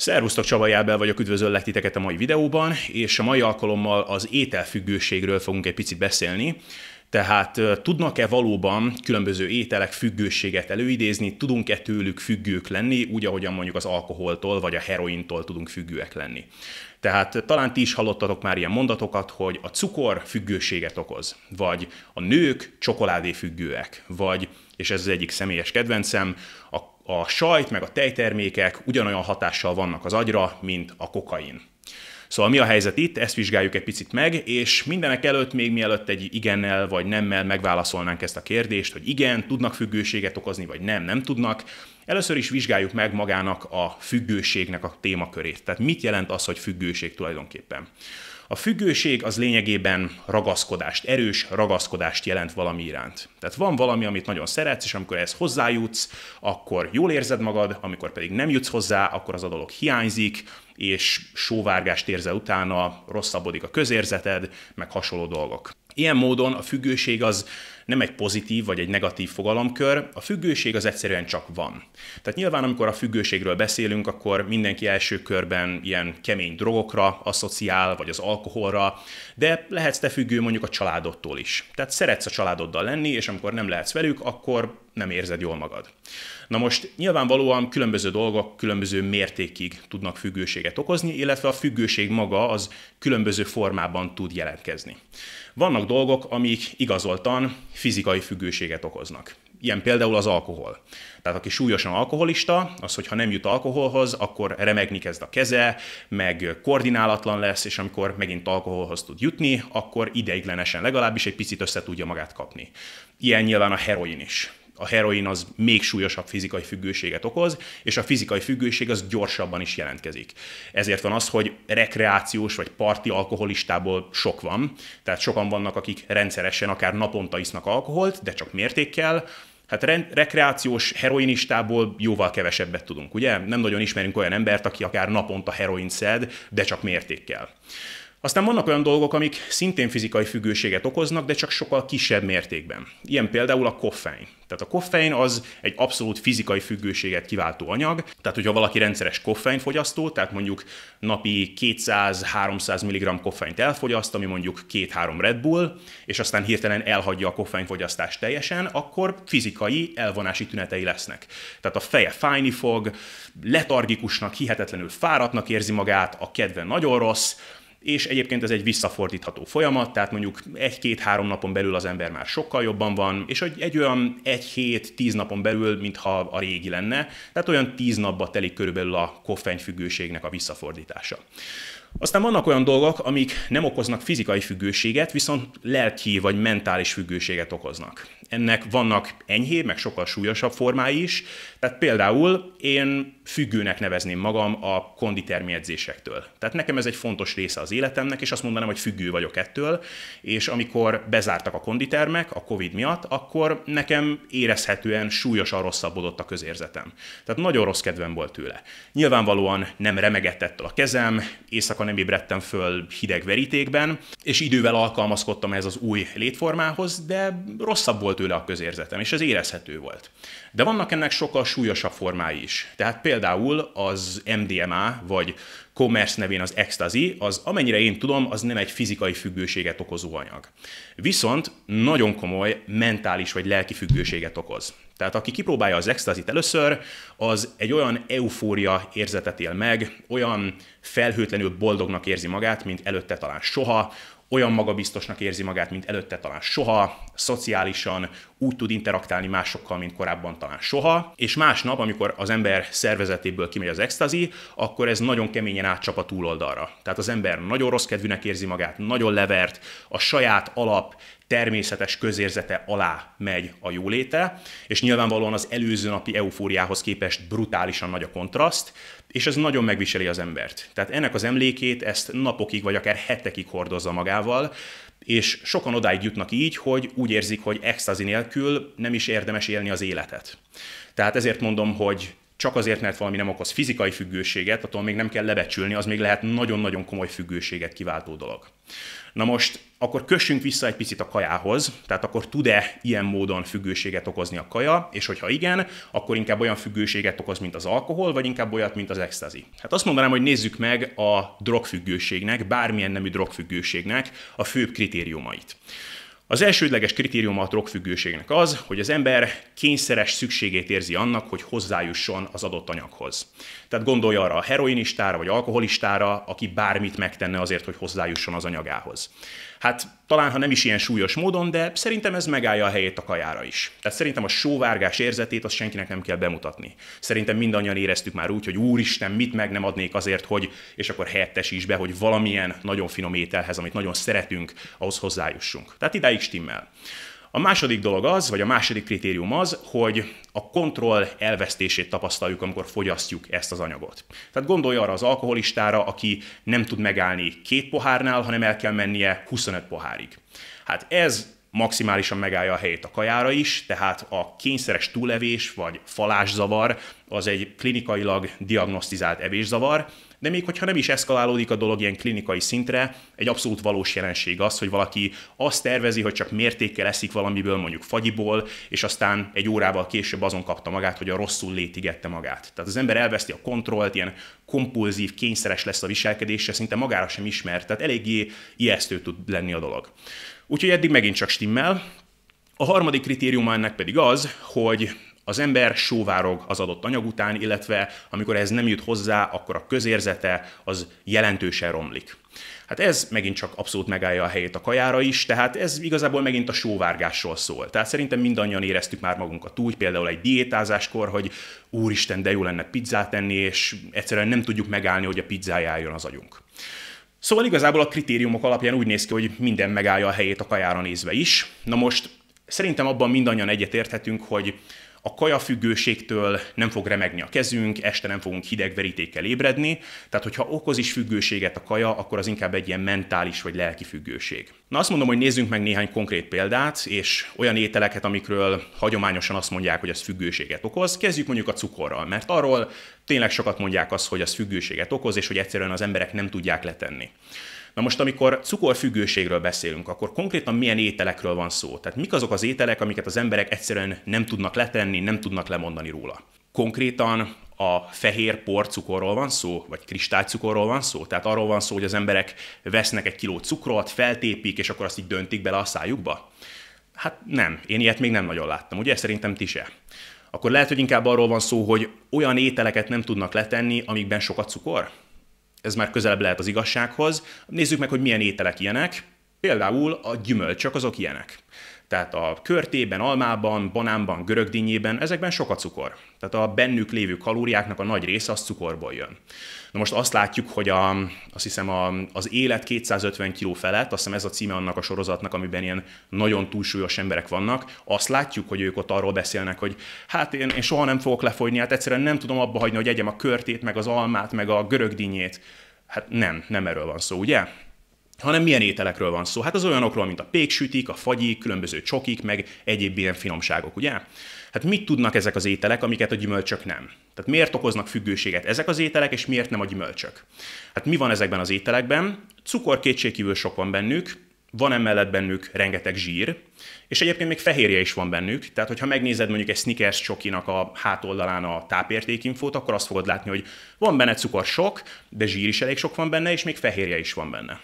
Szervusztok, Csaba Jábel vagyok, üdvözöllek titeket a mai videóban, és a mai alkalommal az ételfüggőségről fogunk egy picit beszélni. Tehát tudnak-e valóban különböző ételek függőséget előidézni, tudunk-e tőlük függők lenni, úgy ahogyan mondjuk az alkoholtól vagy a herointól tudunk függőek lenni. Tehát talán ti is hallottatok már ilyen mondatokat, hogy a cukor függőséget okoz, vagy a nők csokoládé függőek, vagy, és ez az egyik személyes kedvencem, a a sajt meg a tejtermékek ugyanolyan hatással vannak az agyra, mint a kokain. Szóval mi a helyzet itt, ezt vizsgáljuk egy picit meg, és mindenek előtt, még mielőtt egy igennel vagy nemmel megválaszolnánk ezt a kérdést, hogy igen, tudnak függőséget okozni, vagy nem, nem tudnak, először is vizsgáljuk meg magának a függőségnek a témakörét. Tehát mit jelent az, hogy függőség tulajdonképpen? A függőség az lényegében ragaszkodást, erős ragaszkodást jelent valami iránt. Tehát van valami, amit nagyon szeretsz, és amikor ehhez hozzájutsz, akkor jól érzed magad, amikor pedig nem jutsz hozzá, akkor az a dolog hiányzik, és sóvárgást érzel utána, rosszabbodik a közérzeted, meg hasonló dolgok. Ilyen módon a függőség az nem egy pozitív vagy egy negatív fogalomkör, a függőség az egyszerűen csak van. Tehát nyilván, amikor a függőségről beszélünk, akkor mindenki első körben ilyen kemény drogokra asszociál, vagy az alkoholra, de lehetsz te függő mondjuk a családodtól is. Tehát szeretsz a családoddal lenni, és amikor nem lehetsz velük, akkor nem érzed jól magad. Na most nyilvánvalóan különböző dolgok különböző mértékig tudnak függőséget okozni, illetve a függőség maga az különböző formában tud jelentkezni. Vannak dolgok, amik igazoltan fizikai függőséget okoznak. Ilyen például az alkohol. Tehát aki súlyosan alkoholista, az, hogyha nem jut alkoholhoz, akkor remegni kezd a keze, meg koordinálatlan lesz, és amikor megint alkoholhoz tud jutni, akkor ideiglenesen legalábbis egy picit össze tudja magát kapni. Ilyen nyilván a heroin is a heroin az még súlyosabb fizikai függőséget okoz, és a fizikai függőség az gyorsabban is jelentkezik. Ezért van az, hogy rekreációs vagy parti alkoholistából sok van, tehát sokan vannak, akik rendszeresen akár naponta isznak alkoholt, de csak mértékkel, Hát re- rekreációs heroinistából jóval kevesebbet tudunk, ugye? Nem nagyon ismerünk olyan embert, aki akár naponta heroin szed, de csak mértékkel. Aztán vannak olyan dolgok, amik szintén fizikai függőséget okoznak, de csak sokkal kisebb mértékben. Ilyen például a koffein. Tehát a koffein az egy abszolút fizikai függőséget kiváltó anyag, tehát hogyha valaki rendszeres koffeinfogyasztó, tehát mondjuk napi 200-300 mg koffeint elfogyaszt, ami mondjuk 2-3 Red Bull, és aztán hirtelen elhagyja a koffeinfogyasztást teljesen, akkor fizikai elvonási tünetei lesznek. Tehát a feje fájni fog, letargikusnak, hihetetlenül fáradtnak érzi magát, a kedve nagyon rossz, és egyébként ez egy visszafordítható folyamat, tehát mondjuk egy-két-három napon belül az ember már sokkal jobban van, és egy, egy olyan egy hét, tíz napon belül, mintha a régi lenne, tehát olyan tíz napba telik körülbelül a koffeinfüggőségnek a visszafordítása. Aztán vannak olyan dolgok, amik nem okoznak fizikai függőséget, viszont lelki vagy mentális függőséget okoznak. Ennek vannak enyhébb, meg sokkal súlyosabb formái is. Tehát például én függőnek nevezném magam a konditermi edzésektől. Tehát nekem ez egy fontos része az életemnek, és azt mondanám, hogy függő vagyok ettől, és amikor bezártak a konditermek a Covid miatt, akkor nekem érezhetően súlyosan rosszabbodott a közérzetem. Tehát nagyon rossz kedvem volt tőle. Nyilvánvalóan nem remegett ettől a kezem, éjszaka nem ébredtem föl hideg verítékben, és idővel alkalmazkodtam ez az új létformához, de rosszabb volt tőle a közérzetem, és ez érezhető volt. De vannak ennek sokkal súlyosabb formái is. Tehát például az MDMA, vagy commerce nevén az ecstasy, az amennyire én tudom, az nem egy fizikai függőséget okozó anyag. Viszont nagyon komoly mentális vagy lelki függőséget okoz. Tehát aki kipróbálja az ecstasy először, az egy olyan eufória érzetet él meg, olyan felhőtlenül boldognak érzi magát, mint előtte talán soha, olyan magabiztosnak érzi magát, mint előtte talán soha, szociálisan úgy tud interaktálni másokkal, mint korábban talán soha, és másnap, amikor az ember szervezetéből kimegy az extazi, akkor ez nagyon keményen átcsap a túloldalra. Tehát az ember nagyon rossz kedvűnek érzi magát, nagyon levert, a saját alap természetes közérzete alá megy a jóléte, és nyilvánvalóan az előző napi eufóriához képest brutálisan nagy a kontraszt, és ez nagyon megviseli az embert. Tehát ennek az emlékét ezt napokig vagy akár hetekig hordozza magával, és sokan odáig jutnak így, hogy úgy érzik, hogy extazi nélkül nem is érdemes élni az életet. Tehát ezért mondom, hogy csak azért, mert valami nem okoz fizikai függőséget, attól még nem kell lebecsülni, az még lehet nagyon-nagyon komoly függőséget kiváltó dolog. Na most akkor kössünk vissza egy picit a kajához, tehát akkor tud-e ilyen módon függőséget okozni a kaja, és hogyha igen, akkor inkább olyan függőséget okoz, mint az alkohol, vagy inkább olyat, mint az extazi. Hát azt mondanám, hogy nézzük meg a drogfüggőségnek, bármilyen nemű drogfüggőségnek a főbb kritériumait. Az elsődleges kritérium a drogfüggőségnek az, hogy az ember kényszeres szükségét érzi annak, hogy hozzájusson az adott anyaghoz. Tehát gondolj arra a heroinistára vagy alkoholistára, aki bármit megtenne azért, hogy hozzájusson az anyagához. Hát talán, ha nem is ilyen súlyos módon, de szerintem ez megállja a helyét a kajára is. Tehát szerintem a sóvárgás érzetét azt senkinek nem kell bemutatni. Szerintem mindannyian éreztük már úgy, hogy úristen, mit meg nem adnék azért, hogy, és akkor helyettesíts be, hogy valamilyen nagyon finom ételhez, amit nagyon szeretünk, ahhoz hozzájussunk. Tehát idáig stimmel. A második dolog az, vagy a második kritérium az, hogy a kontroll elvesztését tapasztaljuk, amikor fogyasztjuk ezt az anyagot. Tehát gondolj arra az alkoholistára, aki nem tud megállni két pohárnál, hanem el kell mennie 25 pohárig. Hát ez maximálisan megállja a helyét a kajára is, tehát a kényszeres túlevés vagy falászavar az egy klinikailag diagnosztizált evészavar, de még hogyha nem is eszkalálódik a dolog ilyen klinikai szintre, egy abszolút valós jelenség az, hogy valaki azt tervezi, hogy csak mértékkel eszik valamiből, mondjuk fagyiból, és aztán egy órával később azon kapta magát, hogy a rosszul létigette magát. Tehát az ember elveszti a kontrollt, ilyen kompulzív, kényszeres lesz a viselkedése, szinte magára sem ismert, tehát eléggé ijesztő tud lenni a dolog. Úgyhogy eddig megint csak stimmel. A harmadik kritérium ennek pedig az, hogy az ember sóvárog az adott anyag után, illetve amikor ez nem jut hozzá, akkor a közérzete az jelentősen romlik. Hát ez megint csak abszolút megállja a helyét a kajára is, tehát ez igazából megint a sóvárgásról szól. Tehát szerintem mindannyian éreztük már magunkat úgy, például egy diétázáskor, hogy úristen, de jó lenne pizzát enni, és egyszerűen nem tudjuk megállni, hogy a pizzája az agyunk. Szóval igazából a kritériumok alapján úgy néz ki, hogy minden megállja a helyét a kajára nézve is. Na most szerintem abban mindannyian egyetérthetünk, hogy a kajafüggőségtől nem fog remegni a kezünk, este nem fogunk hideg verítékkel ébredni, tehát hogyha okoz is függőséget a kaja, akkor az inkább egy ilyen mentális vagy lelki függőség. Na azt mondom, hogy nézzünk meg néhány konkrét példát, és olyan ételeket, amikről hagyományosan azt mondják, hogy ez függőséget okoz. Kezdjük mondjuk a cukorral, mert arról tényleg sokat mondják azt, hogy az függőséget okoz, és hogy egyszerűen az emberek nem tudják letenni. Na most, amikor cukorfüggőségről beszélünk, akkor konkrétan milyen ételekről van szó? Tehát mik azok az ételek, amiket az emberek egyszerűen nem tudnak letenni, nem tudnak lemondani róla? Konkrétan a fehér porcukorról van szó, vagy kristálycukorról van szó? Tehát arról van szó, hogy az emberek vesznek egy kiló cukrot, feltépik, és akkor azt így döntik bele a szájukba? Hát nem, én ilyet még nem nagyon láttam, ugye? Szerintem ti se. Akkor lehet, hogy inkább arról van szó, hogy olyan ételeket nem tudnak letenni, amikben sokat cukor? Ez már közelebb lehet az igazsághoz. Nézzük meg, hogy milyen ételek ilyenek. Például a gyümölcsök azok ilyenek. Tehát a körtében, almában, banánban, görögdínyében, ezekben sok a cukor. Tehát a bennük lévő kalóriáknak a nagy része az cukorból jön. Na most azt látjuk, hogy a, azt hiszem a, az élet 250 kg felett, azt hiszem ez a címe annak a sorozatnak, amiben ilyen nagyon túlsúlyos emberek vannak, azt látjuk, hogy ők ott arról beszélnek, hogy hát én, én soha nem fogok lefogyni, hát egyszerűen nem tudom abba hagyni, hogy egyem a körtét, meg az almát, meg a görögdínyét. Hát nem, nem erről van szó, ugye? Hanem milyen ételekről van szó. Hát az olyanokról, mint a péksütik, a fagyik, különböző csokik, meg egyéb ilyen finomságok, ugye? Hát mit tudnak ezek az ételek, amiket a gyümölcsök nem? Tehát miért okoznak függőséget ezek az ételek, és miért nem a gyümölcsök? Hát mi van ezekben az ételekben? Cukor kétségkívül sok van bennük, van emellett bennük rengeteg zsír, és egyébként még fehérje is van bennük, tehát hogyha megnézed mondjuk egy Snickers csokinak a hátoldalán a tápértékinfót, akkor azt fogod látni, hogy van benne cukor sok, de zsír is elég sok van benne, és még fehérje is van benne.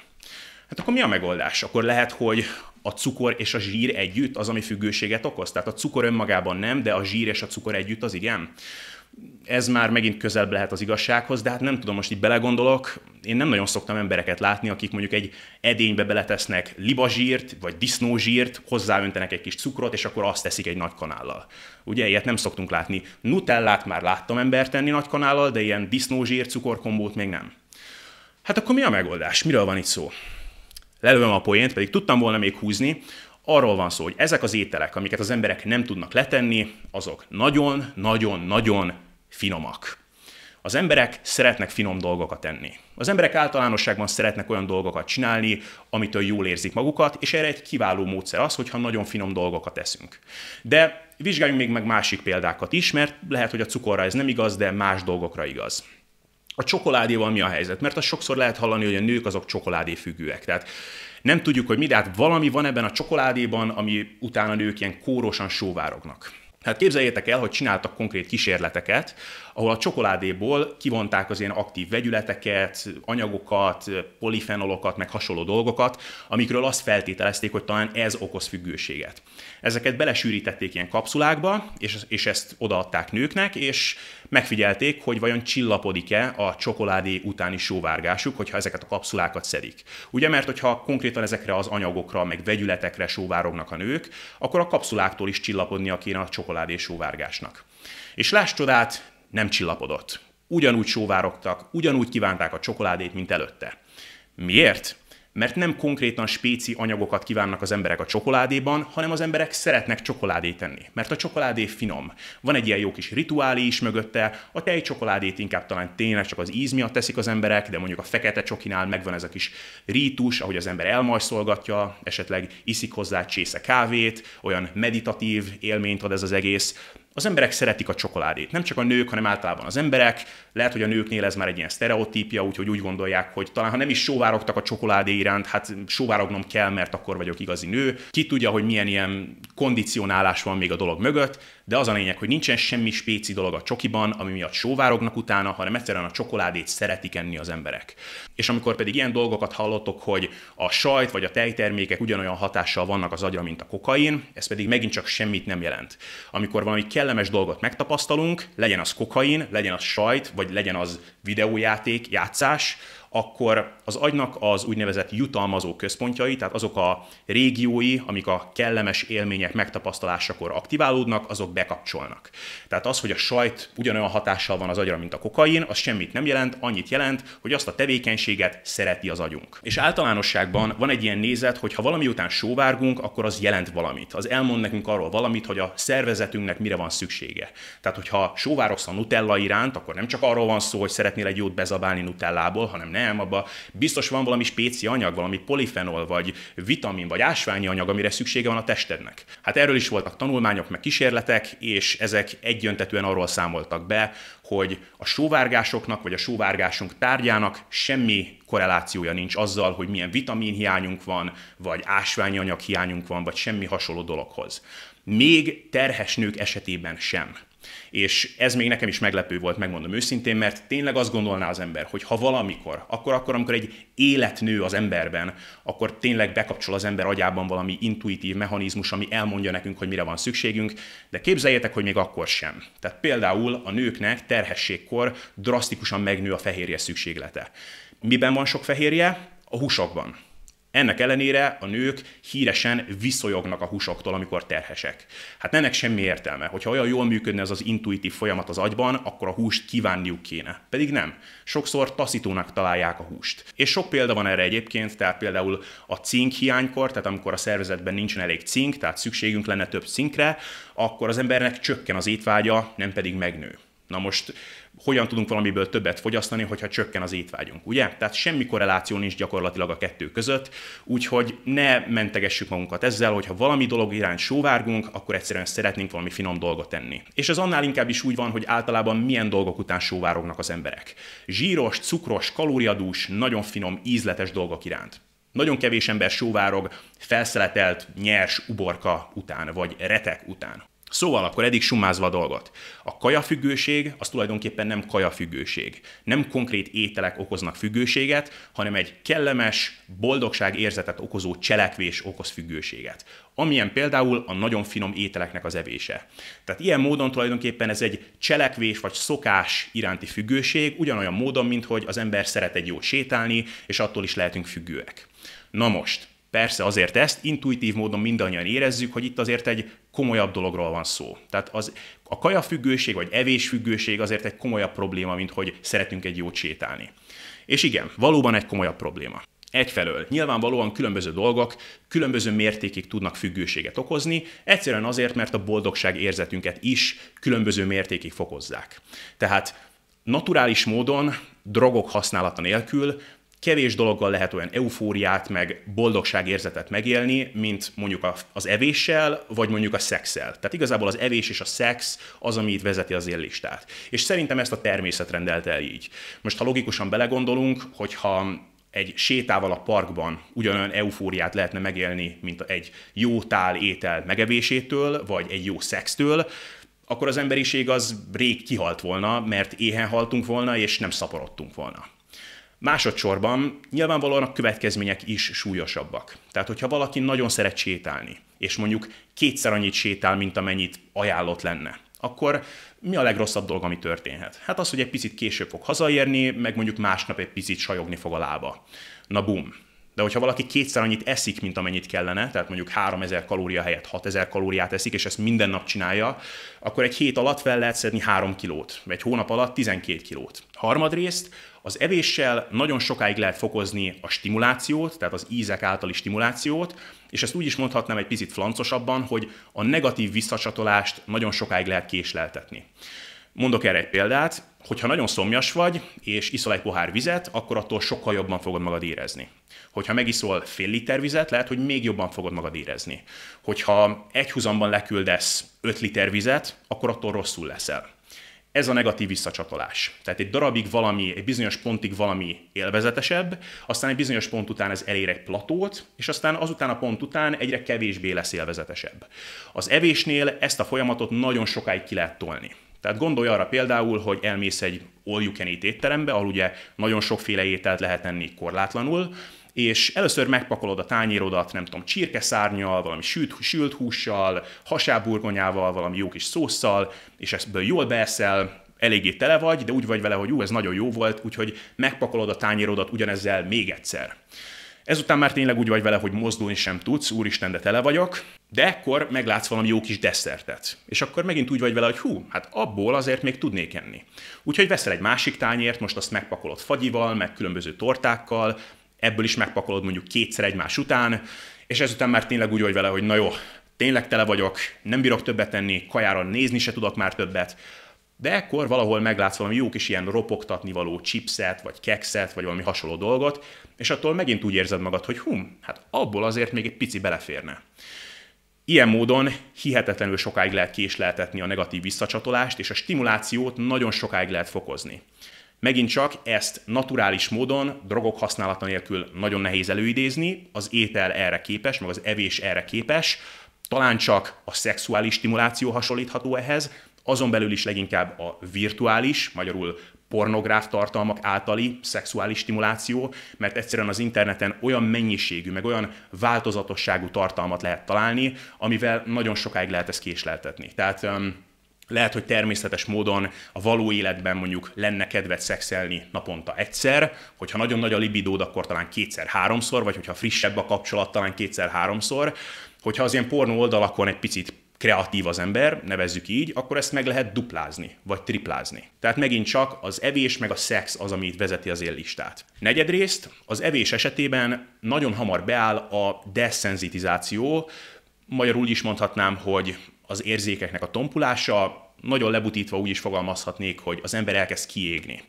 Hát akkor mi a megoldás? Akkor lehet, hogy a cukor és a zsír együtt az, ami függőséget okoz? Tehát a cukor önmagában nem, de a zsír és a cukor együtt az igen? Ez már megint közelebb lehet az igazsághoz, de hát nem tudom, most így belegondolok, én nem nagyon szoktam embereket látni, akik mondjuk egy edénybe beletesznek libazsírt, vagy disznózsírt, hozzáöntenek egy kis cukrot, és akkor azt teszik egy nagy kanállal. Ugye, ilyet nem szoktunk látni. Nutellát már láttam embert tenni nagy kanállal, de ilyen disznózsír cukorkombót még nem. Hát akkor mi a megoldás? Miről van itt szó? Lelőm a poént, pedig tudtam volna még húzni, arról van szó, hogy ezek az ételek, amiket az emberek nem tudnak letenni, azok nagyon-nagyon-nagyon finomak. Az emberek szeretnek finom dolgokat enni. Az emberek általánosságban szeretnek olyan dolgokat csinálni, amitől jól érzik magukat, és erre egy kiváló módszer az, hogyha nagyon finom dolgokat eszünk. De vizsgáljunk még meg másik példákat is, mert lehet, hogy a cukorra ez nem igaz, de más dolgokra igaz. A csokoládéval mi a helyzet? Mert azt sokszor lehet hallani, hogy a nők azok csokoládé függőek. Tehát nem tudjuk, hogy mi, de hát valami van ebben a csokoládéban, ami utána nők ilyen kórosan sóvárognak. Hát képzeljétek el, hogy csináltak konkrét kísérleteket, ahol a csokoládéból kivonták az ilyen aktív vegyületeket, anyagokat, polifenolokat, meg hasonló dolgokat, amikről azt feltételezték, hogy talán ez okoz függőséget. Ezeket belesűrítették ilyen kapszulákba, és, és ezt odaadták nőknek, és megfigyelték, hogy vajon csillapodik-e a csokoládé utáni sóvárgásuk, hogyha ezeket a kapszulákat szedik. Ugye, mert hogyha konkrétan ezekre az anyagokra, meg vegyületekre sóvárognak a nők, akkor a kapszuláktól is csillapodnia kéne a csokoládé sóvárgásnak. És láss csodát, nem csillapodott. Ugyanúgy sóvárogtak, ugyanúgy kívánták a csokoládét, mint előtte. Miért? Mert nem konkrétan spéci anyagokat kívánnak az emberek a csokoládéban, hanem az emberek szeretnek csokoládét tenni, mert a csokoládé finom. Van egy ilyen jó kis rituálé is mögötte, a tej csokoládét inkább talán tényleg csak az íz miatt teszik az emberek, de mondjuk a fekete csokinál megvan ez a kis rítus, ahogy az ember elmajszolgatja, esetleg iszik hozzá csésze kávét, olyan meditatív élményt ad ez az egész. Az emberek szeretik a csokoládét. Nem csak a nők, hanem általában az emberek. Lehet, hogy a nőknél ez már egy ilyen sztereotípia, úgyhogy úgy gondolják, hogy talán ha nem is sóvárogtak a csokoládé iránt, hát sóvárognom kell, mert akkor vagyok igazi nő. Ki tudja, hogy milyen ilyen kondicionálás van még a dolog mögött, de az a lényeg, hogy nincsen semmi spéci dolog a csokiban, ami miatt sóvárognak utána, hanem egyszerűen a csokoládét szeretik enni az emberek. És amikor pedig ilyen dolgokat hallottok, hogy a sajt vagy a tejtermékek ugyanolyan hatással vannak az agyra, mint a kokain, ez pedig megint csak semmit nem jelent. Amikor valami kellemes dolgot megtapasztalunk, legyen az kokain, legyen az sajt, vagy legyen az videójáték, játszás, akkor az agynak az úgynevezett jutalmazó központjai, tehát azok a régiói, amik a kellemes élmények megtapasztalásakor aktiválódnak, azok bekapcsolnak. Tehát az, hogy a sajt ugyanolyan hatással van az agyra, mint a kokain, az semmit nem jelent, annyit jelent, hogy azt a tevékenységet szereti az agyunk. És általánosságban van egy ilyen nézet, hogy ha valami után sóvárgunk, akkor az jelent valamit. Az elmond nekünk arról valamit, hogy a szervezetünknek mire van szüksége. Tehát, hogyha sóvárogsz a nutella iránt, akkor nem csak arról van szó, hogy szeretnél egy jót bezabálni nutellából, hanem nem, abban biztos van valami spéci anyag, valami polifenol, vagy vitamin, vagy ásványi anyag, amire szüksége van a testednek. Hát erről is voltak tanulmányok, meg kísérletek, és ezek egyöntetően arról számoltak be, hogy a sóvárgásoknak, vagy a sóvárgásunk tárgyának semmi korrelációja nincs azzal, hogy milyen vitaminhiányunk van, vagy ásványi anyag hiányunk van, vagy semmi hasonló dologhoz. Még terhes nők esetében sem. És ez még nekem is meglepő volt, megmondom őszintén, mert tényleg azt gondolná az ember, hogy ha valamikor, akkor, akkor amikor egy élet nő az emberben, akkor tényleg bekapcsol az ember agyában valami intuitív mechanizmus, ami elmondja nekünk, hogy mire van szükségünk, de képzeljétek, hogy még akkor sem. Tehát például a nőknek terhességkor drasztikusan megnő a fehérje szükséglete. Miben van sok fehérje? A húsokban. Ennek ellenére a nők híresen viszolyognak a húsoktól, amikor terhesek. Hát ennek semmi értelme. Hogyha olyan jól működne ez az intuitív folyamat az agyban, akkor a húst kívánniuk kéne. Pedig nem. Sokszor taszítónak találják a húst. És sok példa van erre egyébként, tehát például a cink hiánykor, tehát amikor a szervezetben nincsen elég cink, tehát szükségünk lenne több cinkre, akkor az embernek csökken az étvágya, nem pedig megnő. Na most hogyan tudunk valamiből többet fogyasztani, hogyha csökken az étvágyunk, ugye? Tehát semmi korreláció nincs gyakorlatilag a kettő között, úgyhogy ne mentegessük magunkat ezzel, hogyha valami dolog irány sóvárgunk, akkor egyszerűen szeretnénk valami finom dolgot tenni. És ez annál inkább is úgy van, hogy általában milyen dolgok után sóvárognak az emberek. Zsíros, cukros, kalóriadús, nagyon finom, ízletes dolgok iránt. Nagyon kevés ember sóvárog felszeletelt, nyers uborka után, vagy retek után. Szóval akkor eddig summázva a dolgot. A kajafüggőség az tulajdonképpen nem kajafüggőség. Nem konkrét ételek okoznak függőséget, hanem egy kellemes, boldogság érzetet okozó cselekvés okoz függőséget. Amilyen például a nagyon finom ételeknek az evése. Tehát ilyen módon tulajdonképpen ez egy cselekvés vagy szokás iránti függőség, ugyanolyan módon, mint hogy az ember szeret egy jót sétálni, és attól is lehetünk függőek. Na most, Persze azért ezt intuitív módon mindannyian érezzük, hogy itt azért egy komolyabb dologról van szó. Tehát az, a kajafüggőség vagy evésfüggőség azért egy komolyabb probléma, mint hogy szeretünk egy jót sétálni. És igen, valóban egy komolyabb probléma. Egyfelől nyilvánvalóan különböző dolgok különböző mértékig tudnak függőséget okozni, egyszerűen azért, mert a boldogság érzetünket is különböző mértékig fokozzák. Tehát naturális módon, drogok használata nélkül kevés dologgal lehet olyan eufóriát, meg boldogságérzetet megélni, mint mondjuk az evéssel, vagy mondjuk a szexel. Tehát igazából az evés és a szex az, ami itt vezeti az éllistát. És szerintem ezt a természet rendelte el így. Most, ha logikusan belegondolunk, hogyha egy sétával a parkban ugyanolyan eufóriát lehetne megélni, mint egy jó tál étel megevésétől, vagy egy jó szextől, akkor az emberiség az rég kihalt volna, mert éhen haltunk volna, és nem szaporodtunk volna. Másodszorban nyilvánvalóan a következmények is súlyosabbak. Tehát, hogyha valaki nagyon szeret sétálni, és mondjuk kétszer annyit sétál, mint amennyit ajánlott lenne, akkor mi a legrosszabb dolog, ami történhet? Hát az, hogy egy picit később fog hazaérni, meg mondjuk másnap egy picit sajogni fog a lába. Na bum, de hogyha valaki kétszer annyit eszik, mint amennyit kellene, tehát mondjuk 3000 kalória helyett 6000 kalóriát eszik, és ezt minden nap csinálja, akkor egy hét alatt fel lehet szedni 3 kilót, vagy egy hónap alatt 12 kilót. Harmadrészt az evéssel nagyon sokáig lehet fokozni a stimulációt, tehát az ízek általi stimulációt, és ezt úgy is mondhatnám egy picit flancosabban, hogy a negatív visszacsatolást nagyon sokáig lehet késleltetni. Mondok erre egy példát, hogyha nagyon szomjas vagy, és iszol egy pohár vizet, akkor attól sokkal jobban fogod magad érezni. Hogyha megiszol fél liter vizet, lehet, hogy még jobban fogod magad érezni. Hogyha egy húzamban leküldesz 5 liter vizet, akkor attól rosszul leszel. Ez a negatív visszacsatolás. Tehát egy darabig valami, egy bizonyos pontig valami élvezetesebb, aztán egy bizonyos pont után ez elér egy platót, és aztán azután a pont után egyre kevésbé lesz élvezetesebb. Az evésnél ezt a folyamatot nagyon sokáig ki lehet tolni. Tehát gondolj arra például, hogy elmész egy all you can eat étterembe, ahol ugye nagyon sokféle ételt lehet enni korlátlanul, és először megpakolod a tányérodat, nem tudom, csirkeszárnyal, valami sült, sült hússal, hasáburgonyával, valami jó kis szószal, és ebből jól beeszel, eléggé tele vagy, de úgy vagy vele, hogy jó, ez nagyon jó volt, úgyhogy megpakolod a tányérodat ugyanezzel még egyszer. Ezután már tényleg úgy vagy vele, hogy mozdulni sem tudsz, úristen, de tele vagyok, de ekkor meglátsz valami jó kis desszertet. És akkor megint úgy vagy vele, hogy hú, hát abból azért még tudnék enni. Úgyhogy veszel egy másik tányért, most azt megpakolod fagyival, meg különböző tortákkal, ebből is megpakolod mondjuk kétszer egymás után, és ezután már tényleg úgy vagy vele, hogy na jó, tényleg tele vagyok, nem bírok többet tenni, kajára nézni se tudok már többet, de ekkor valahol meglátsz valami jó kis ilyen ropogtatni való chipset, vagy kekszet, vagy valami hasonló dolgot, és attól megint úgy érzed magad, hogy hum, hát abból azért még egy pici beleférne. Ilyen módon hihetetlenül sokáig lehet késleltetni a negatív visszacsatolást, és a stimulációt nagyon sokáig lehet fokozni. Megint csak ezt naturális módon, drogok használata nélkül nagyon nehéz előidézni, az étel erre képes, meg az evés erre képes, talán csak a szexuális stimuláció hasonlítható ehhez, azon belül is leginkább a virtuális, magyarul pornográf tartalmak általi szexuális stimuláció, mert egyszerűen az interneten olyan mennyiségű, meg olyan változatosságú tartalmat lehet találni, amivel nagyon sokáig lehet ezt késleltetni. Tehát lehet, hogy természetes módon a való életben mondjuk lenne kedved szexelni naponta egyszer, hogyha nagyon nagy a libidód, akkor talán kétszer-háromszor, vagy hogyha frissebb a kapcsolat, talán kétszer-háromszor. Hogyha az ilyen pornó oldalakon egy picit kreatív az ember, nevezzük így, akkor ezt meg lehet duplázni, vagy triplázni. Tehát megint csak az evés meg a szex az, ami itt vezeti az éllistát. Negyedrészt, az evés esetében nagyon hamar beáll a deszenzitizáció, magyarul is mondhatnám, hogy az érzékeknek a tompulása, nagyon lebutítva úgy is fogalmazhatnék, hogy az ember elkezd kiégni.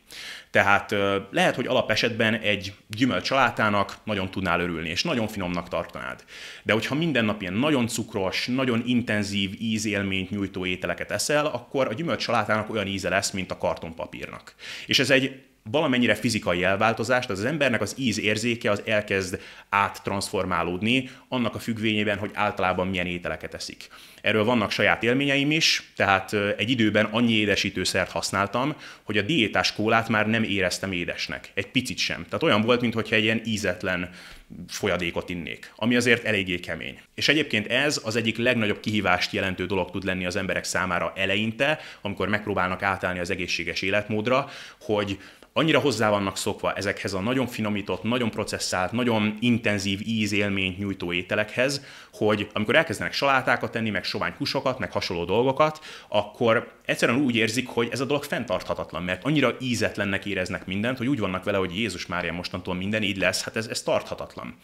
Tehát lehet, hogy alapesetben egy gyümölcsalátának nagyon tudnál örülni, és nagyon finomnak tartanád. De hogyha minden nap ilyen nagyon cukros, nagyon intenzív ízélményt nyújtó ételeket eszel, akkor a gyümölcsalátának olyan íze lesz, mint a kartonpapírnak. És ez egy valamennyire fizikai elváltozást, az, az embernek az íz érzéke az elkezd áttransformálódni annak a függvényében, hogy általában milyen ételeket eszik. Erről vannak saját élményeim is, tehát egy időben annyi édesítőszert használtam, hogy a diétás kólát már nem éreztem édesnek, egy picit sem. Tehát olyan volt, mintha egy ilyen ízetlen folyadékot innék, ami azért eléggé kemény. És egyébként ez az egyik legnagyobb kihívást jelentő dolog tud lenni az emberek számára eleinte, amikor megpróbálnak átállni az egészséges életmódra, hogy annyira hozzá vannak szokva ezekhez a nagyon finomított, nagyon processzált, nagyon intenzív ízélményt nyújtó ételekhez, hogy amikor elkezdenek salátákat tenni, meg sovány húsokat, meg hasonló dolgokat, akkor egyszerűen úgy érzik, hogy ez a dolog fenntarthatatlan, mert annyira ízetlennek éreznek mindent, hogy úgy vannak vele, hogy Jézus Mária mostantól minden így lesz, hát ez, ez tarthatatlan.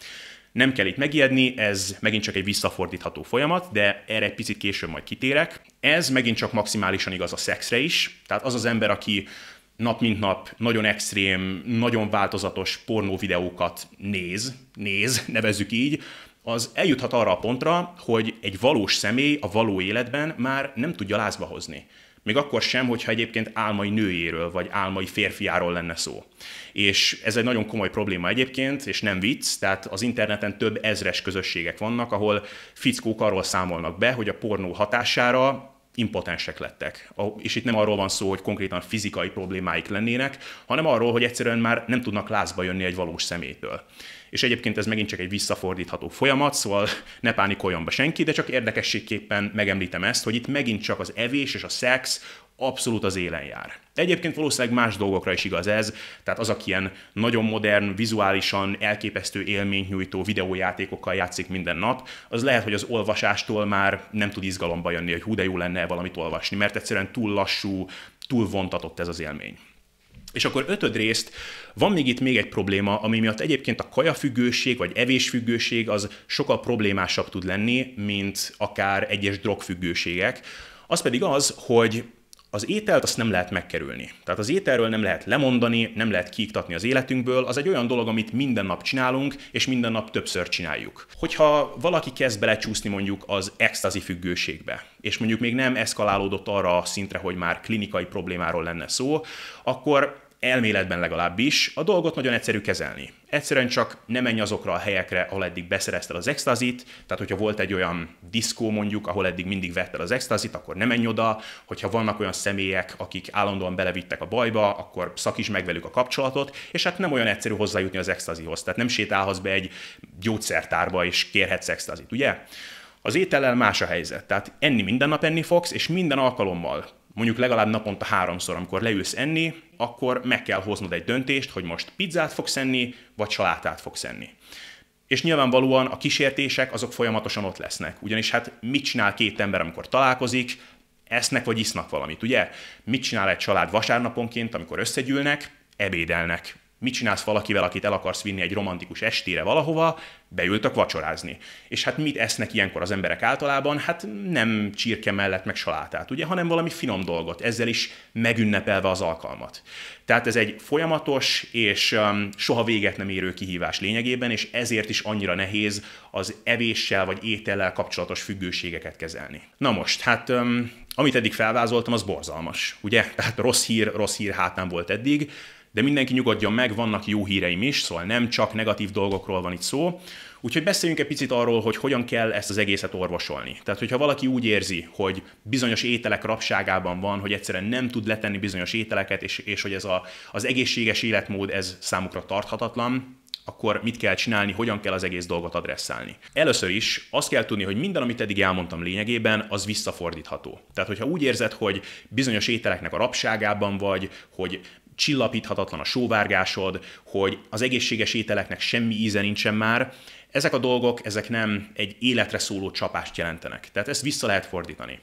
Nem kell itt megijedni, ez megint csak egy visszafordítható folyamat, de erre egy picit később majd kitérek. Ez megint csak maximálisan igaz a szexre is, tehát az az ember, aki nap mint nap nagyon extrém, nagyon változatos pornó videókat néz, néz, nevezzük így, az eljuthat arra a pontra, hogy egy valós személy a való életben már nem tudja lázba hozni. Még akkor sem, hogyha egyébként álmai nőjéről vagy álmai férfiáról lenne szó. És ez egy nagyon komoly probléma egyébként, és nem vicc, tehát az interneten több ezres közösségek vannak, ahol fickók arról számolnak be, hogy a pornó hatására impotensek lettek. És itt nem arról van szó, hogy konkrétan fizikai problémáik lennének, hanem arról, hogy egyszerűen már nem tudnak lázba jönni egy valós szemétől. És egyébként ez megint csak egy visszafordítható folyamat, szóval ne pánikoljon be senki, de csak érdekességképpen megemlítem ezt, hogy itt megint csak az evés és a szex abszolút az élen jár. Egyébként valószínűleg más dolgokra is igaz ez, tehát az, aki ilyen nagyon modern, vizuálisan elképesztő élményt nyújtó videójátékokkal játszik minden nap, az lehet, hogy az olvasástól már nem tud izgalomba jönni, hogy hú, de jó lenne valamit olvasni, mert egyszerűen túl lassú, túl vontatott ez az élmény. És akkor ötöd részt van még itt még egy probléma, ami miatt egyébként a kajafüggőség vagy evésfüggőség az sokkal problémásabb tud lenni, mint akár egyes drogfüggőségek. Az pedig az, hogy az ételt azt nem lehet megkerülni. Tehát az ételről nem lehet lemondani, nem lehet kiiktatni az életünkből, az egy olyan dolog, amit minden nap csinálunk, és minden nap többször csináljuk. Hogyha valaki kezd belecsúszni mondjuk az extazi függőségbe, és mondjuk még nem eszkalálódott arra a szintre, hogy már klinikai problémáról lenne szó, akkor elméletben legalábbis, a dolgot nagyon egyszerű kezelni. Egyszerűen csak ne menj azokra a helyekre, ahol eddig beszerezted az extazit, tehát hogyha volt egy olyan diszkó mondjuk, ahol eddig mindig vetted az extazit, akkor ne menj oda, hogyha vannak olyan személyek, akik állandóan belevittek a bajba, akkor szakíts meg velük a kapcsolatot, és hát nem olyan egyszerű hozzájutni az extazihoz, tehát nem sétálhatsz be egy gyógyszertárba és kérhetsz extazit, ugye? Az étellel más a helyzet, tehát enni minden nap enni fogsz, és minden alkalommal mondjuk legalább naponta háromszor, amikor leülsz enni, akkor meg kell hoznod egy döntést, hogy most pizzát fogsz enni, vagy salátát fogsz enni. És nyilvánvalóan a kísértések azok folyamatosan ott lesznek. Ugyanis hát mit csinál két ember, amikor találkozik? Esznek vagy isznak valamit, ugye? Mit csinál egy család vasárnaponként, amikor összegyűlnek? Ebédelnek mit csinálsz valakivel, akit el akarsz vinni egy romantikus estére valahova, beültök vacsorázni. És hát mit esznek ilyenkor az emberek általában? Hát nem csirke mellett meg salátát, ugye, hanem valami finom dolgot, ezzel is megünnepelve az alkalmat. Tehát ez egy folyamatos és um, soha véget nem érő kihívás lényegében, és ezért is annyira nehéz az evéssel vagy étellel kapcsolatos függőségeket kezelni. Na most, hát um, amit eddig felvázoltam, az borzalmas, ugye? Tehát rossz hír, rossz hír hátán volt eddig, de mindenki nyugodjon meg, vannak jó híreim is, szóval nem csak negatív dolgokról van itt szó. Úgyhogy beszéljünk egy picit arról, hogy hogyan kell ezt az egészet orvosolni. Tehát, hogyha valaki úgy érzi, hogy bizonyos ételek rapságában van, hogy egyszerűen nem tud letenni bizonyos ételeket, és, és hogy ez a, az egészséges életmód ez számukra tarthatatlan, akkor mit kell csinálni, hogyan kell az egész dolgot adresszálni. Először is azt kell tudni, hogy minden, amit eddig elmondtam lényegében, az visszafordítható. Tehát, hogyha úgy érzed, hogy bizonyos ételeknek a rapságában vagy, hogy csillapíthatatlan a sóvárgásod, hogy az egészséges ételeknek semmi íze nincsen már, ezek a dolgok, ezek nem egy életre szóló csapást jelentenek. Tehát ezt vissza lehet fordítani.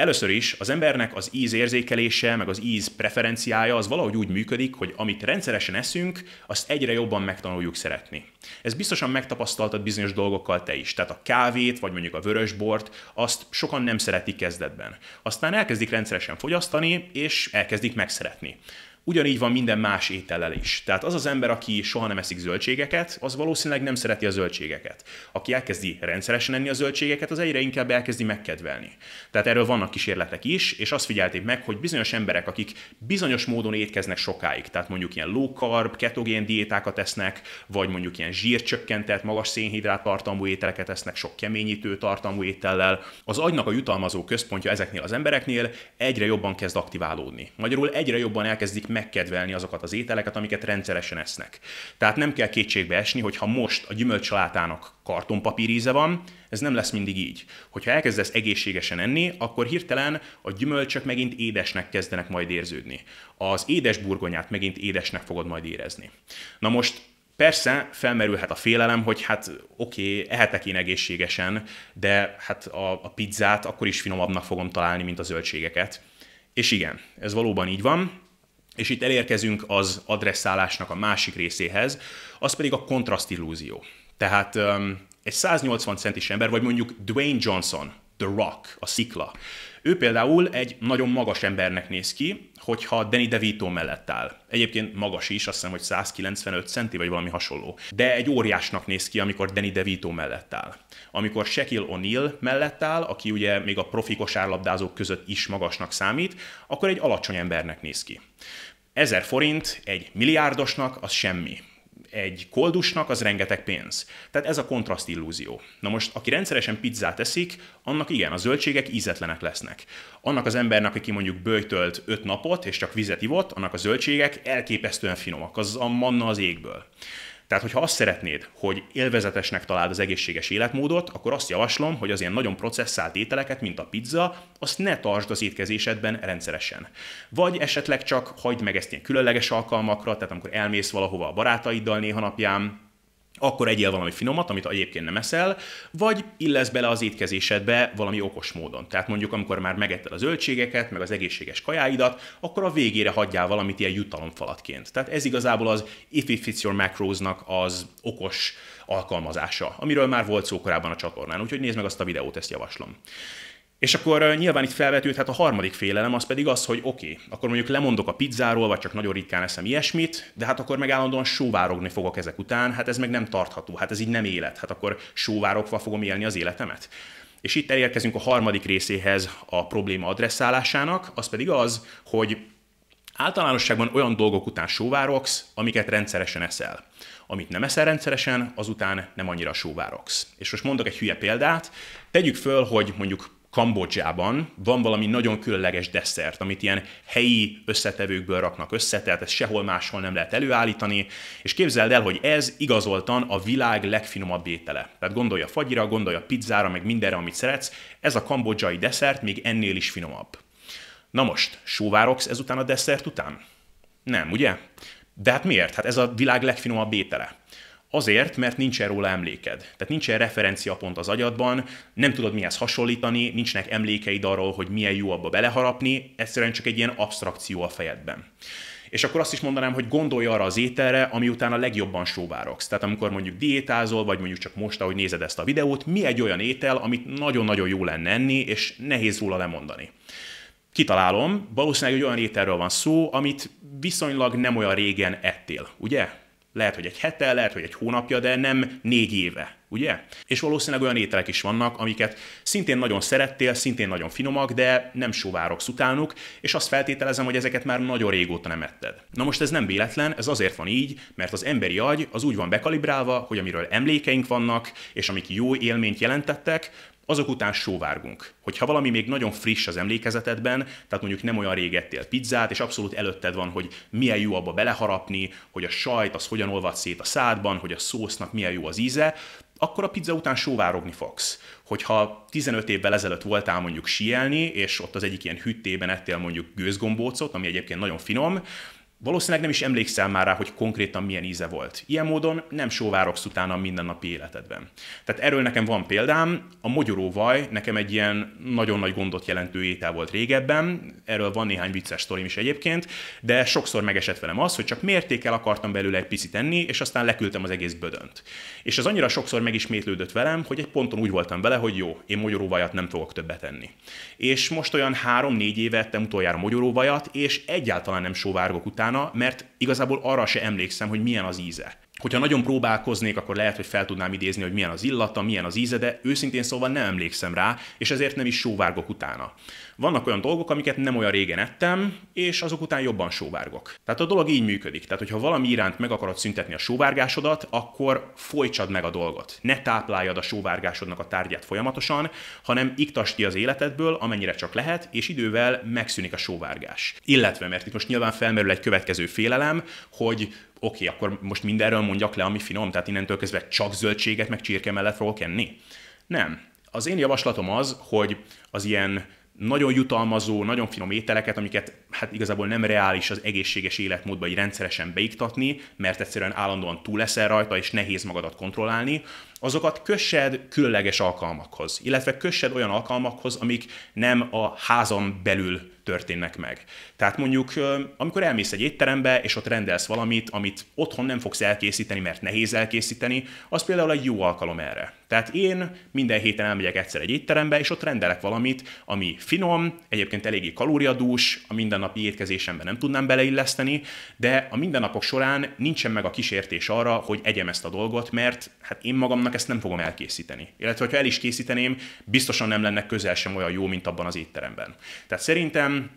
Először is az embernek az íz érzékelése, meg az íz preferenciája az valahogy úgy működik, hogy amit rendszeresen eszünk, azt egyre jobban megtanuljuk szeretni. Ez biztosan megtapasztaltad bizonyos dolgokkal te is. Tehát a kávét, vagy mondjuk a vörösbort, azt sokan nem szeretik kezdetben. Aztán elkezdik rendszeresen fogyasztani, és elkezdik megszeretni. Ugyanígy van minden más étellel is. Tehát az az ember, aki soha nem eszik zöldségeket, az valószínűleg nem szereti a zöldségeket. Aki elkezdi rendszeresen enni a zöldségeket, az egyre inkább elkezdi megkedvelni. Tehát erről vannak kísérletek is, és azt figyelték meg, hogy bizonyos emberek, akik bizonyos módon étkeznek sokáig, tehát mondjuk ilyen low carb, ketogén diétákat esznek, vagy mondjuk ilyen zsírcsökkentett, magas szénhidrát tartalmú ételeket esznek, sok keményítő tartalmú étellel, az agynak a jutalmazó központja ezeknél az embereknél egyre jobban kezd aktiválódni. Magyarul egyre jobban elkezdik megkedvelni azokat az ételeket, amiket rendszeresen esznek. Tehát nem kell kétségbe esni, hogy ha most a gyümölcsalátának kartonpapíríze van, ez nem lesz mindig így. Hogyha elkezdesz egészségesen enni, akkor hirtelen a gyümölcsök megint édesnek kezdenek majd érződni. Az édes burgonyát megint édesnek fogod majd érezni. Na most Persze felmerülhet a félelem, hogy hát oké, okay, ehetek én egészségesen, de hát a, a pizzát akkor is finomabbnak fogom találni, mint a zöldségeket. És igen, ez valóban így van. És itt elérkezünk az adresszálásnak a másik részéhez, az pedig a kontrasztillúzió. Tehát um, egy 180 centis ember, vagy mondjuk Dwayne Johnson, The Rock, a szikla. Ő például egy nagyon magas embernek néz ki, hogyha Danny DeVito mellett áll. Egyébként magas is, azt hiszem, hogy 195 centi, vagy valami hasonló. De egy óriásnak néz ki, amikor Danny DeVito mellett áll. Amikor Shaquille O'Neal mellett áll, aki ugye még a profi kosárlabdázók között is magasnak számít, akkor egy alacsony embernek néz ki. 1000 forint egy milliárdosnak az semmi egy koldusnak az rengeteg pénz. Tehát ez a kontraszt illúzió. Na most, aki rendszeresen pizzát eszik, annak igen, a zöldségek ízetlenek lesznek. Annak az embernek, aki mondjuk bőjtölt 5 napot, és csak vizet ivott, annak a zöldségek elképesztően finomak, az a manna az égből. Tehát, hogyha azt szeretnéd, hogy élvezetesnek találd az egészséges életmódot, akkor azt javaslom, hogy az ilyen nagyon processzált ételeket, mint a pizza, azt ne tartsd az étkezésedben rendszeresen. Vagy esetleg csak hagyd meg ezt ilyen különleges alkalmakra, tehát amikor elmész valahova a barátaiddal néha napján, akkor egyél valami finomat, amit egyébként nem eszel, vagy illesz bele az étkezésedbe valami okos módon. Tehát mondjuk, amikor már megetted a zöldségeket, meg az egészséges kajáidat, akkor a végére hagyjál valamit ilyen jutalomfalatként. Tehát ez igazából az If It Fits Your Macros-nak az okos alkalmazása, amiről már volt szó korábban a csatornán, úgyhogy nézd meg azt a videót, ezt javaslom. És akkor nyilván itt felvetődhet a harmadik félelem, az pedig az, hogy oké, okay, akkor mondjuk lemondok a pizzáról, vagy csak nagyon ritkán eszem ilyesmit, de hát akkor meg állandóan sóvárogni fogok ezek után, hát ez meg nem tartható, hát ez így nem élet, hát akkor sóvárogva fogom élni az életemet. És itt elérkezünk a harmadik részéhez a probléma adresszálásának, az pedig az, hogy általánosságban olyan dolgok után sóvárogsz, amiket rendszeresen eszel. Amit nem eszel rendszeresen, azután nem annyira sóvárogsz. És most mondok egy hülye példát. Tegyük föl, hogy mondjuk Kambodzsában van valami nagyon különleges desszert, amit ilyen helyi összetevőkből raknak össze, tehát ezt sehol máshol nem lehet előállítani, és képzeld el, hogy ez igazoltan a világ legfinomabb étele. Tehát gondolja fagyira, gondolja pizzára, meg mindenre, amit szeretsz, ez a kambodzsai desszert még ennél is finomabb. Na most, sóvárogsz ezután a desszert után? Nem, ugye? De hát miért? Hát ez a világ legfinomabb étele. Azért, mert nincsen róla emléked. Tehát nincsen referenciapont az agyadban, nem tudod mihez hasonlítani, nincsenek emlékeid arról, hogy milyen jó abba beleharapni, egyszerűen csak egy ilyen abstrakció a fejedben. És akkor azt is mondanám, hogy gondolj arra az ételre, ami után a legjobban sóvárogsz. Tehát amikor mondjuk diétázol, vagy mondjuk csak most, ahogy nézed ezt a videót, mi egy olyan étel, amit nagyon-nagyon jó lenne enni, és nehéz róla lemondani. Kitalálom, valószínűleg egy olyan ételről van szó, amit viszonylag nem olyan régen ettél, ugye? Lehet, hogy egy hete, lehet, hogy egy hónapja, de nem négy éve, ugye? És valószínűleg olyan ételek is vannak, amiket szintén nagyon szerettél, szintén nagyon finomak, de nem sóvárogsz utánuk, és azt feltételezem, hogy ezeket már nagyon régóta nem etted. Na most ez nem véletlen, ez azért van így, mert az emberi agy az úgy van bekalibrálva, hogy amiről emlékeink vannak, és amik jó élményt jelentettek, azok után sóvárgunk. Hogyha valami még nagyon friss az emlékezetedben, tehát mondjuk nem olyan rég ettél pizzát, és abszolút előtted van, hogy milyen jó abba beleharapni, hogy a sajt az hogyan olvad szét a szádban, hogy a szósznak milyen jó az íze, akkor a pizza után sóvárogni fogsz. Hogyha 15 évvel ezelőtt voltál mondjuk síelni, és ott az egyik ilyen hüttében ettél mondjuk gőzgombócot, ami egyébként nagyon finom, Valószínűleg nem is emlékszel már rá, hogy konkrétan milyen íze volt. Ilyen módon nem sóvárogsz utána a mindennapi életedben. Tehát erről nekem van példám. A mogyoróvaj nekem egy ilyen nagyon nagy gondot jelentő étel volt régebben. Erről van néhány vicces sztorim is egyébként, de sokszor megesett velem az, hogy csak mértékkel akartam belőle egy picit enni, és aztán leküldtem az egész bödönt. És az annyira sokszor megismétlődött velem, hogy egy ponton úgy voltam vele, hogy jó, én mogyoróvajat nem fogok többet enni. És most olyan három-négy éve ettem utoljára mogyoróvajat, és egyáltalán nem sóvárgok utána, utána, mert igazából arra se emlékszem, hogy milyen az íze. Hogyha nagyon próbálkoznék, akkor lehet, hogy fel tudnám idézni, hogy milyen az illata, milyen az íze, de őszintén szóval nem emlékszem rá, és ezért nem is sóvárgok utána. Vannak olyan dolgok, amiket nem olyan régen ettem, és azok után jobban sóvárgok. Tehát a dolog így működik. Tehát, hogyha valami iránt meg akarod szüntetni a sóvárgásodat, akkor folytsad meg a dolgot. Ne tápláljad a sóvárgásodnak a tárgyát folyamatosan, hanem iktasd ki az életedből, amennyire csak lehet, és idővel megszűnik a sóvárgás. Illetve, mert itt most nyilván felmerül egy következő félelem, hogy oké, okay, akkor most mindenről mondjak le, ami finom, tehát innentől kezdve csak zöldséget meg csirke mellett fogok enni? Nem. Az én javaslatom az, hogy az ilyen nagyon jutalmazó, nagyon finom ételeket, amiket hát igazából nem reális az egészséges életmódba így rendszeresen beiktatni, mert egyszerűen állandóan túl leszel rajta, és nehéz magadat kontrollálni, azokat kössed különleges alkalmakhoz, illetve kössed olyan alkalmakhoz, amik nem a házon belül történnek meg. Tehát mondjuk, amikor elmész egy étterembe, és ott rendelsz valamit, amit otthon nem fogsz elkészíteni, mert nehéz elkészíteni, az például egy jó alkalom erre. Tehát én minden héten elmegyek egyszer egy étterembe, és ott rendelek valamit, ami finom, egyébként eléggé kalóriadús, a mindennapi étkezésemben nem tudnám beleilleszteni, de a mindennapok során nincsen meg a kísértés arra, hogy egyem ezt a dolgot, mert hát én magamnak ezt nem fogom elkészíteni. Illetve, ha el is készíteném, biztosan nem lenne közel sem olyan jó, mint abban az étteremben. Tehát szerintem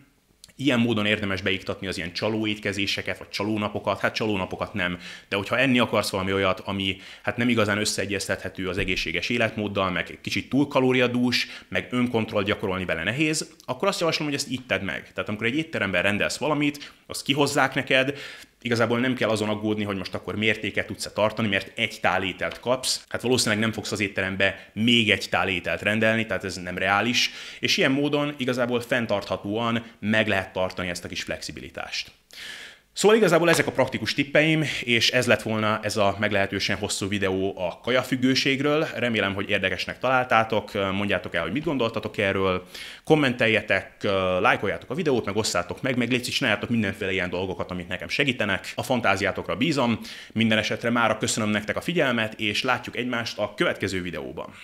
Ilyen módon érdemes beiktatni az ilyen csalóétkezéseket, vagy csalónapokat, hát csalónapokat nem, de hogyha enni akarsz valami olyat, ami hát nem igazán összeegyeztethető az egészséges életmóddal, meg egy kicsit túl kalóriadús, meg önkontrollt gyakorolni vele nehéz, akkor azt javaslom, hogy ezt így tedd meg. Tehát amikor egy étteremben rendelsz valamit, azt kihozzák neked, igazából nem kell azon aggódni, hogy most akkor mértéket tudsz tartani, mert egy tálételt kapsz. Hát valószínűleg nem fogsz az étterembe még egy tálételt rendelni, tehát ez nem reális, és ilyen módon igazából fenntarthatóan meg lehet tartani ezt a kis flexibilitást. Szóval igazából ezek a praktikus tippeim, és ez lett volna ez a meglehetősen hosszú videó a kajafüggőségről. Remélem, hogy érdekesnek találtátok, mondjátok el, hogy mit gondoltatok erről, kommenteljetek, lájkoljátok a videót, meg osszátok meg, meg légy csináljátok mindenféle ilyen dolgokat, amik nekem segítenek. A fantáziátokra bízom. Minden esetre mára köszönöm nektek a figyelmet, és látjuk egymást a következő videóban.